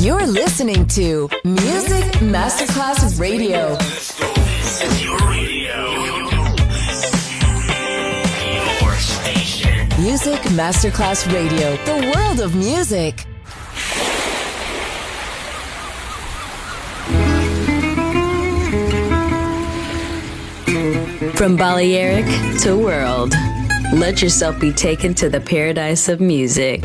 You're listening to Music Masterclass Radio. Music Masterclass Radio, the world of music. From Balearic to world, let yourself be taken to the paradise of music.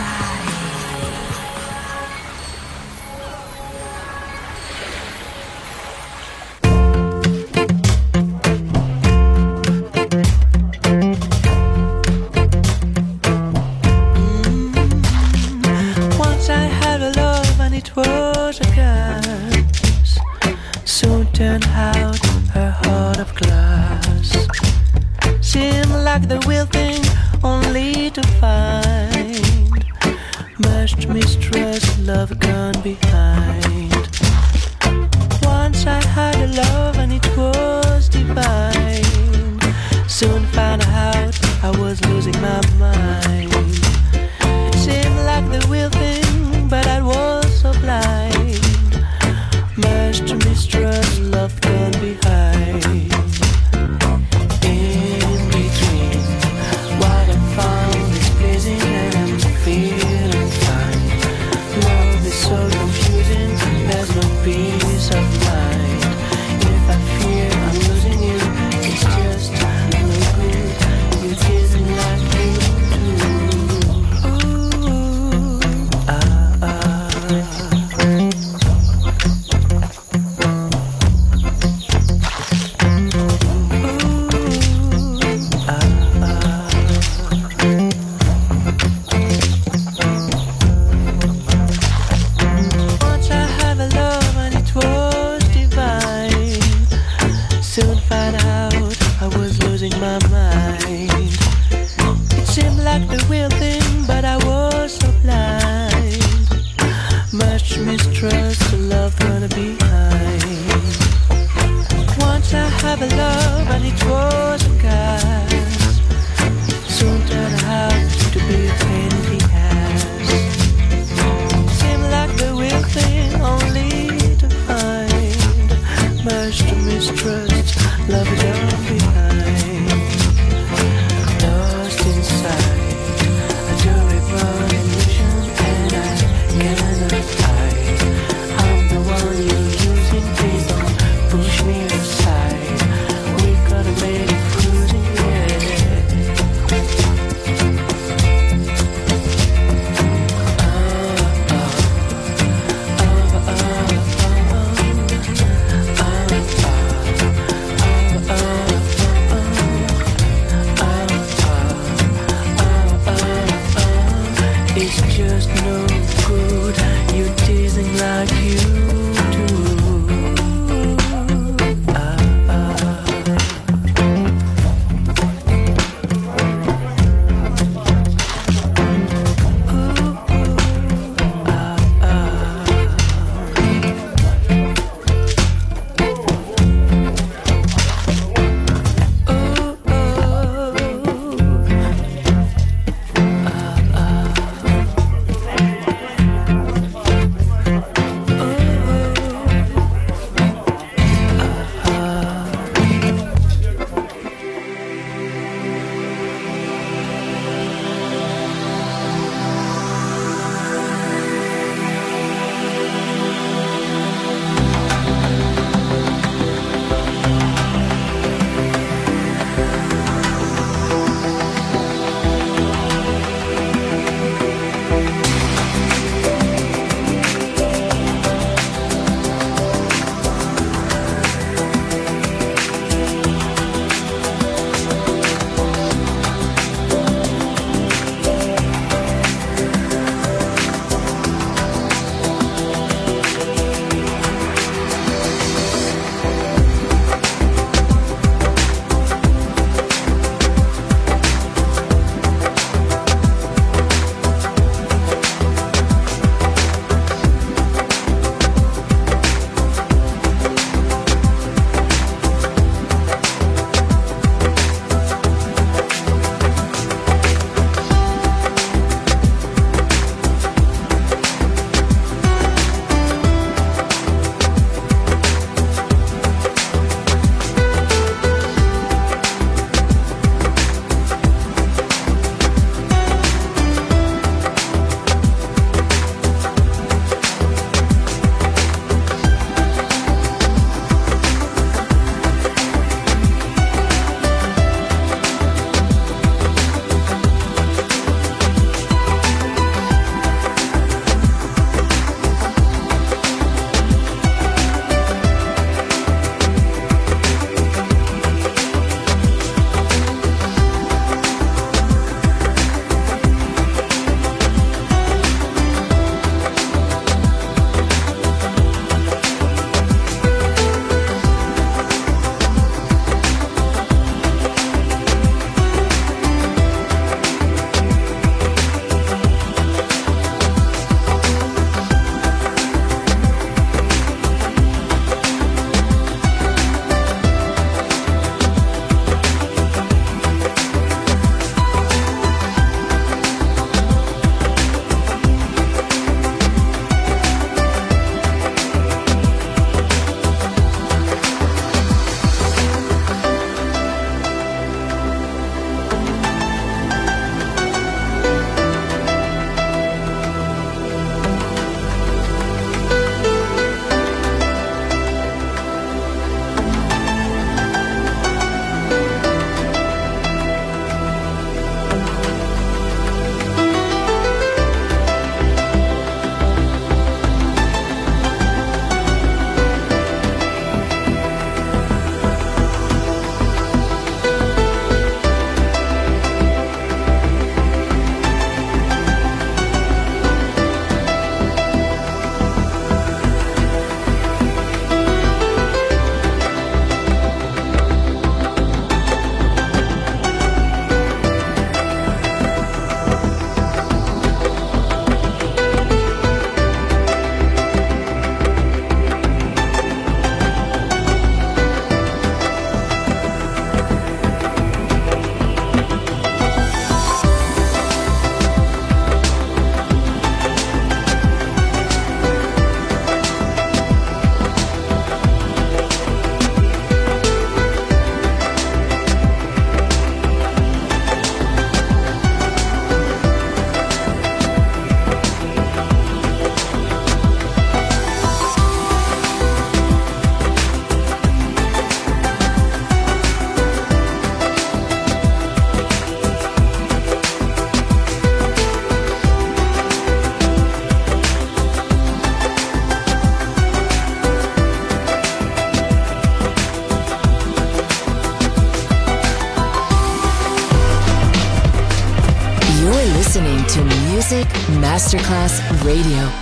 Masterclass Radio.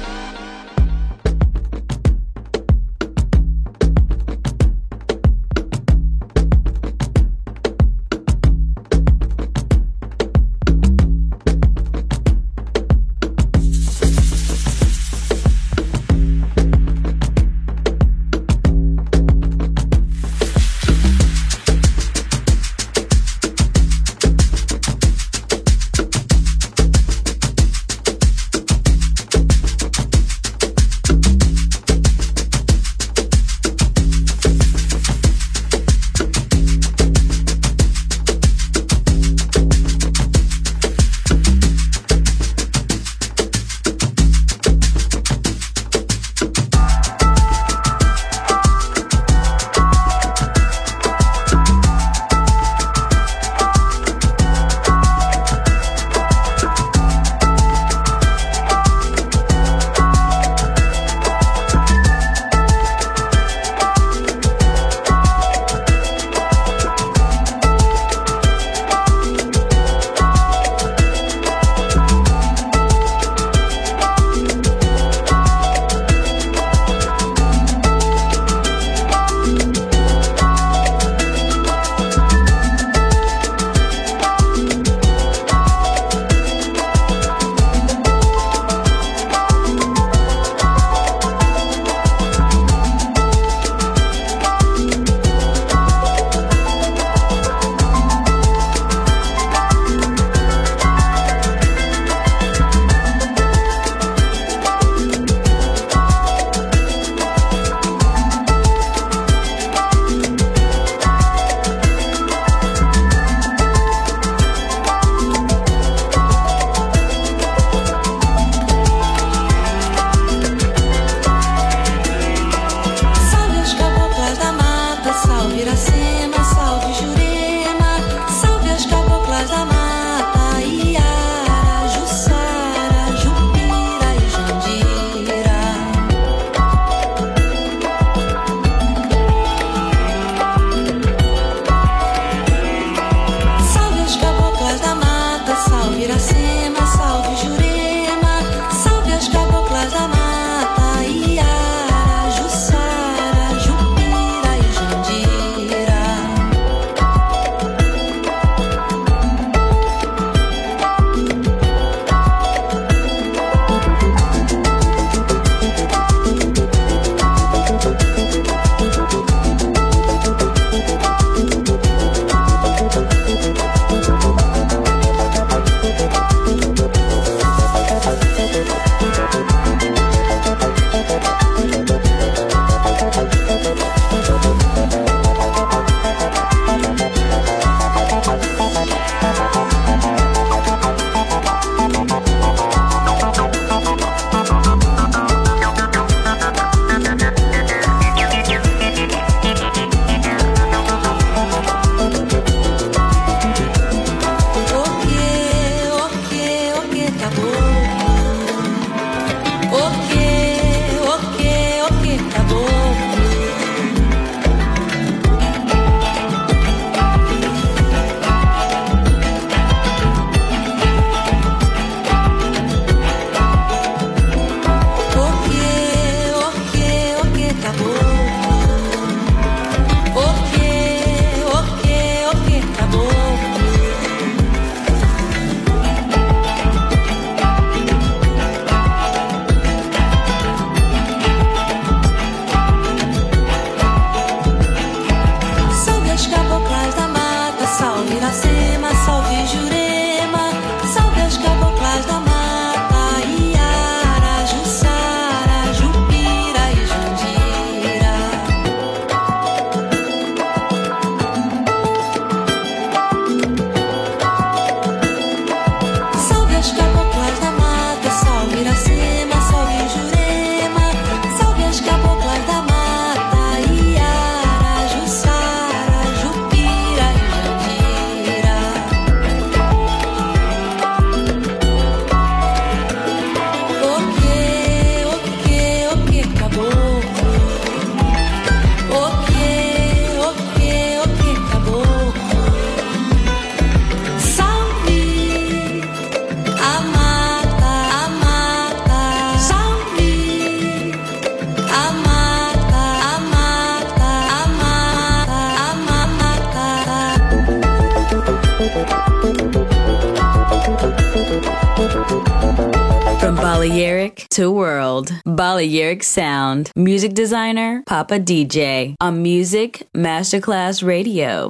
Music designer, Papa DJ. On Music Masterclass Radio.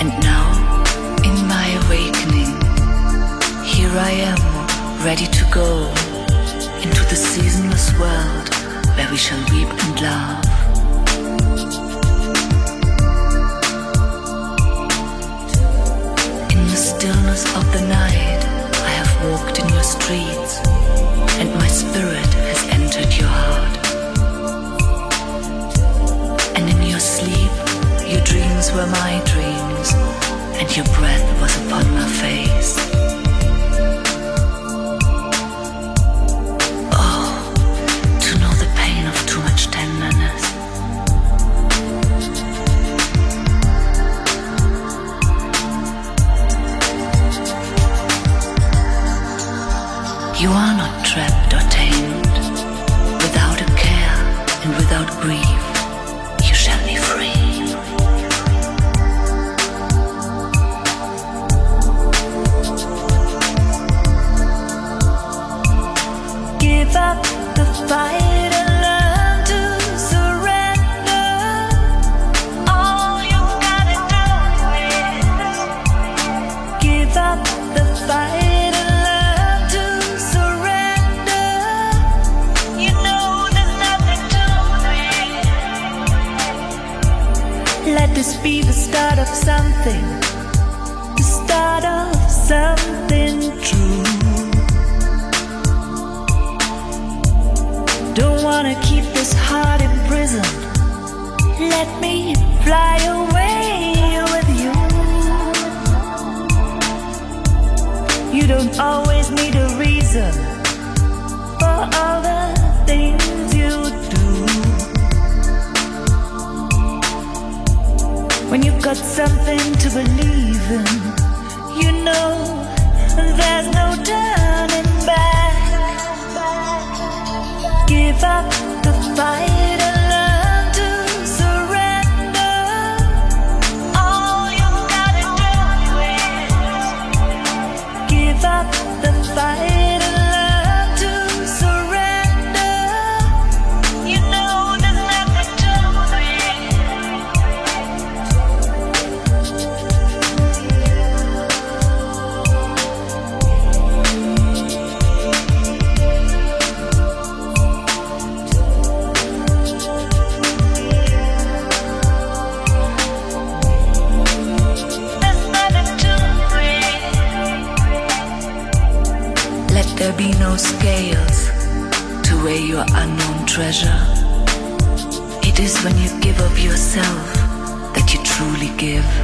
And now, in my awakening, here I am, ready to go into the seasonless world where we shall weep and laugh. In the stillness of the night, I have walked in your streets, and my spirit were my dreams, and your breath was upon my face. Always need a reason for all the things you do. When you've got something to believe in, you know there's no turning back. Give up the fight fight treasure. It is when you give of yourself that you truly give.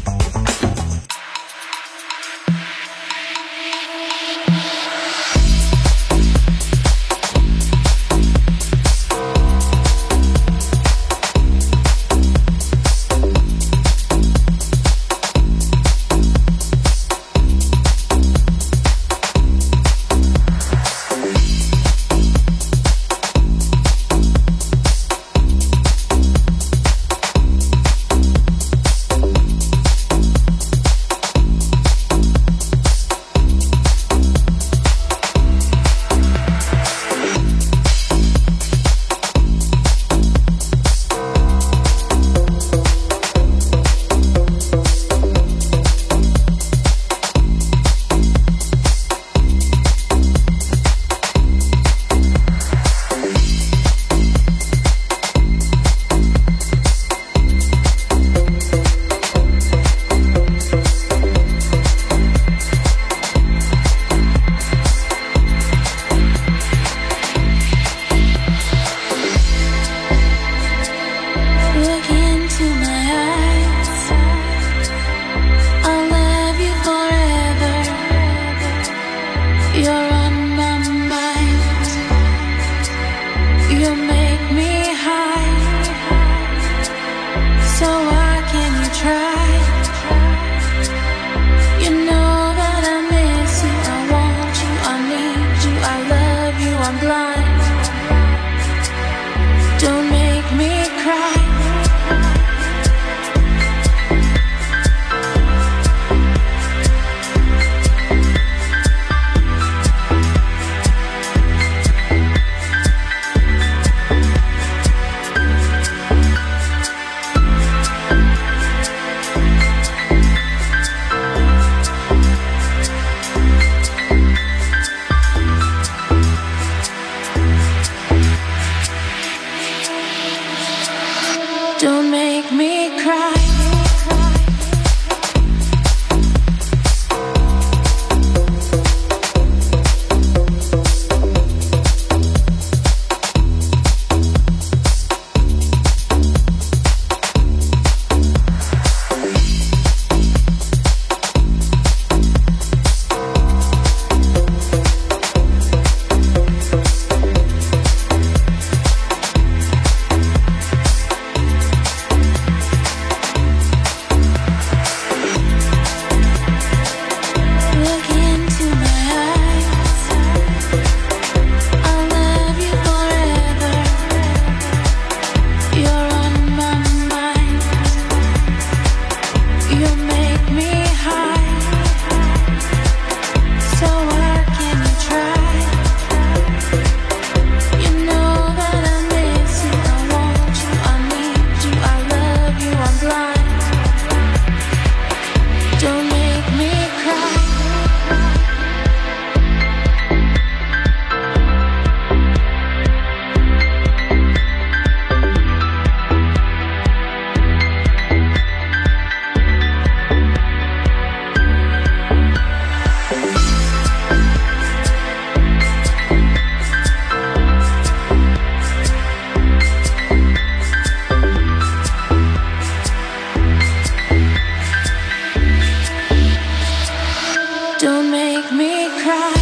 cry.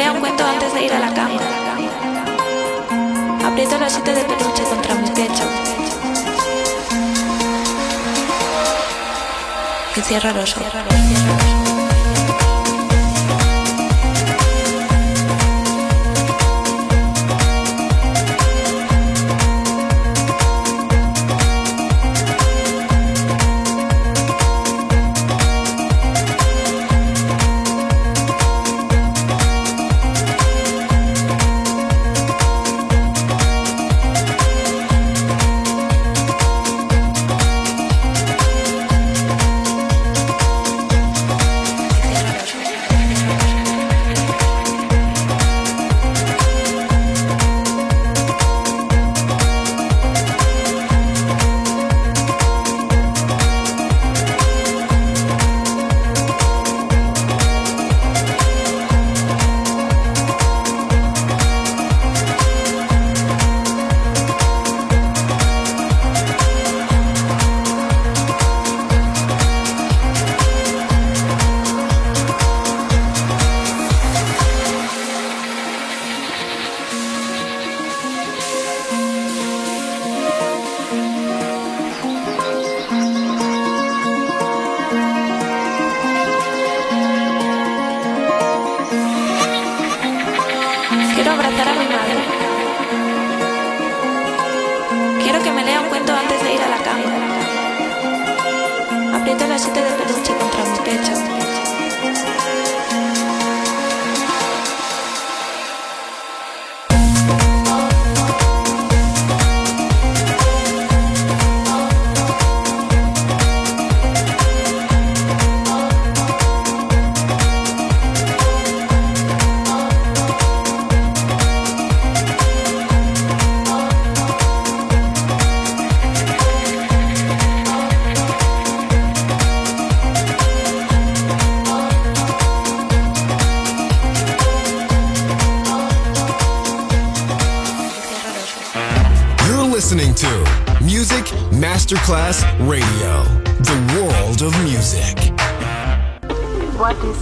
Lea un cuento antes de ir a la cama. Aprieto la silla de peluche contra mi pecho. Que cierra los ojos.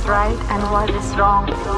Right and what is wrong?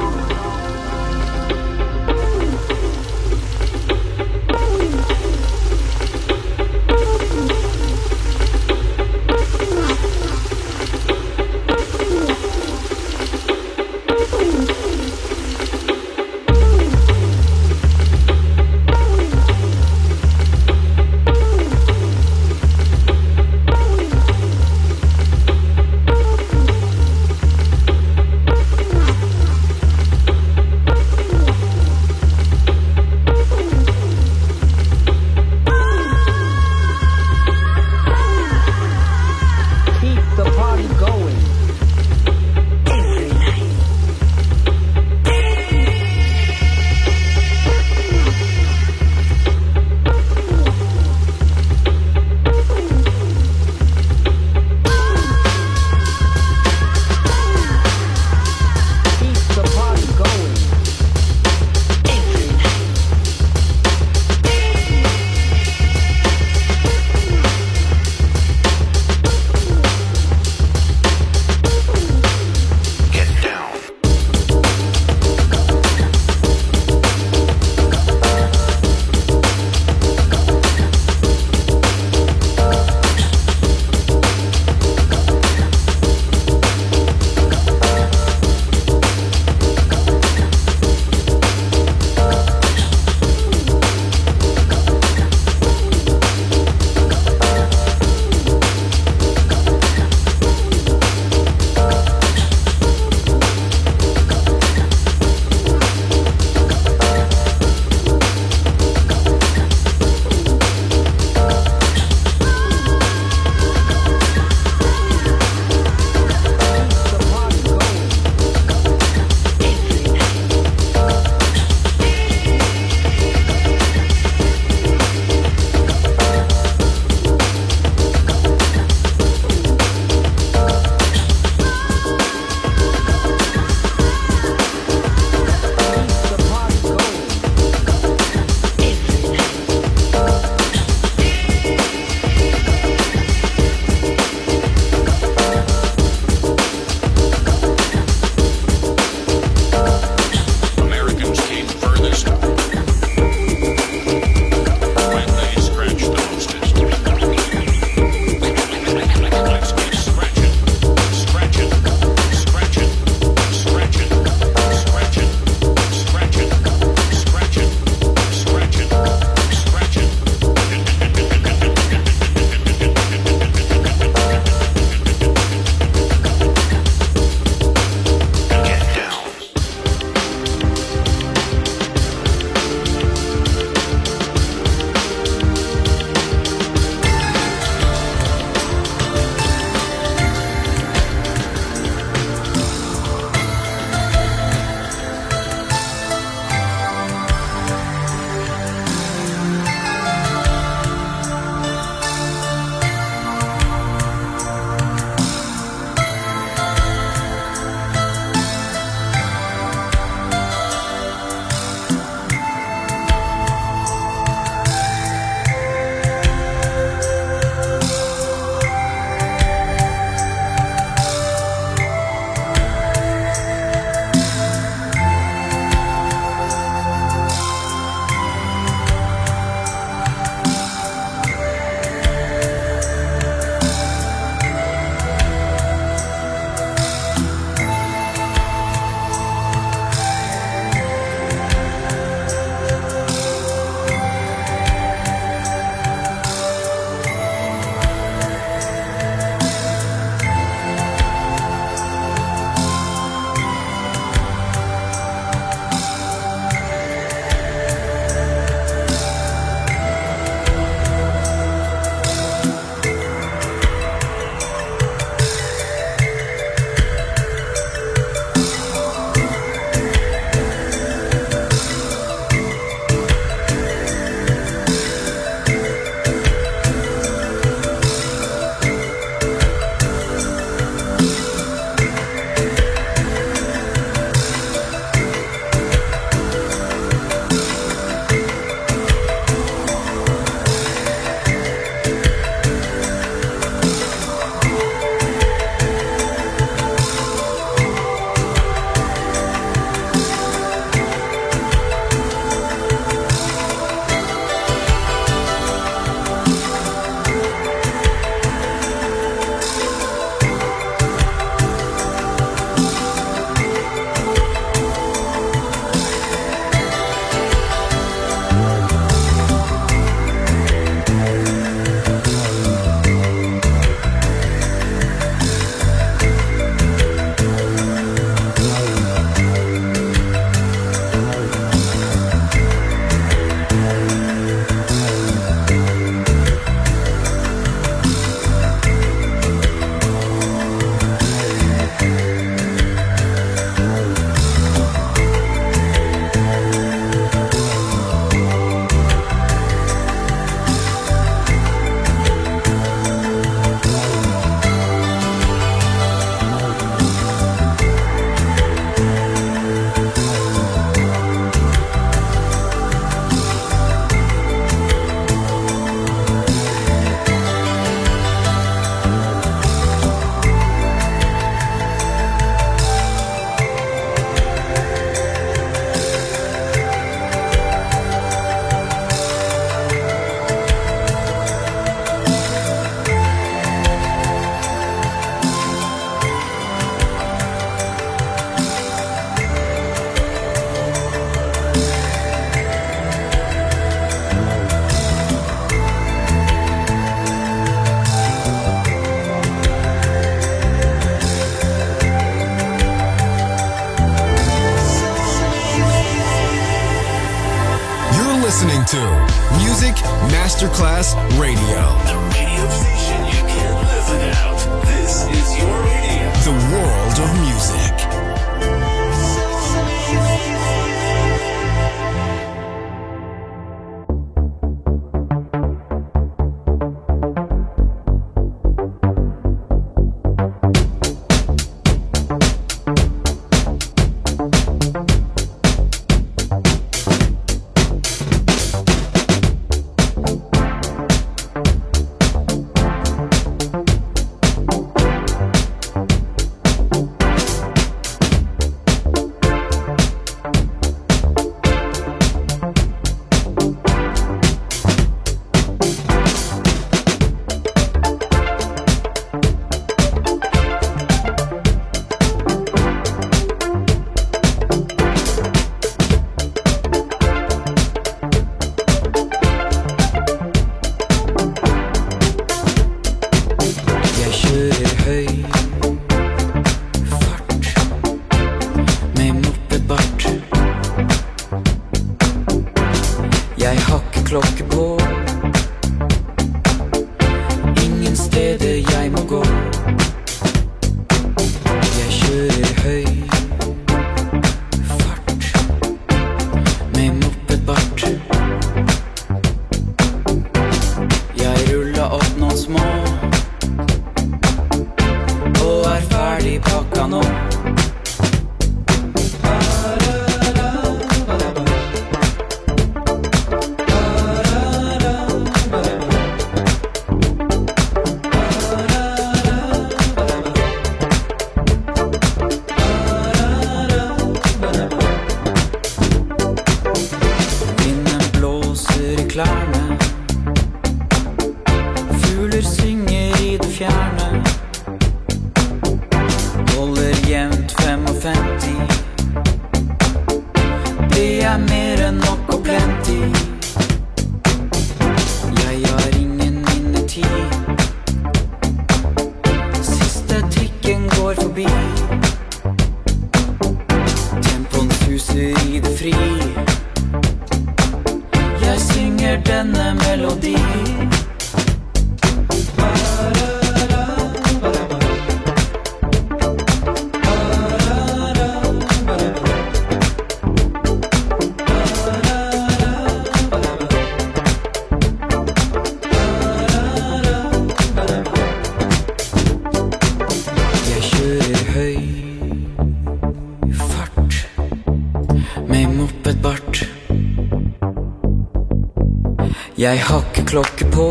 Jeg har klokke på.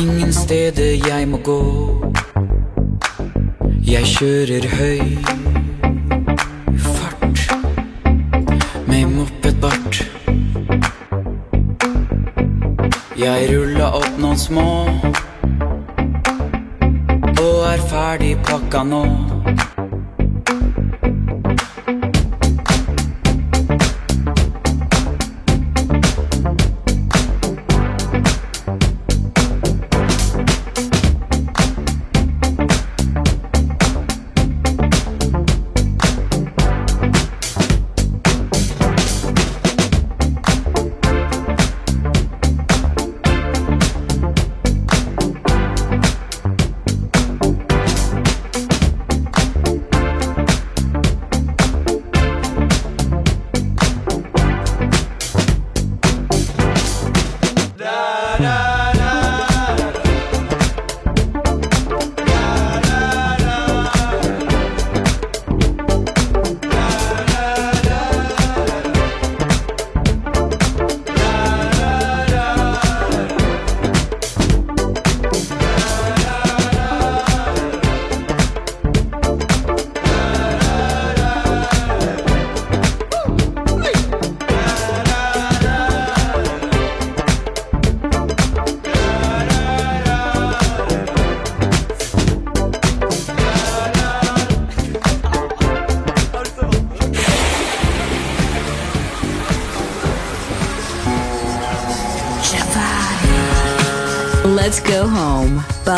Ingen steder jeg må gå. Jeg kjører høy fart med mopedbart. Jeg rulla opp noen små og er ferdig pakka nå.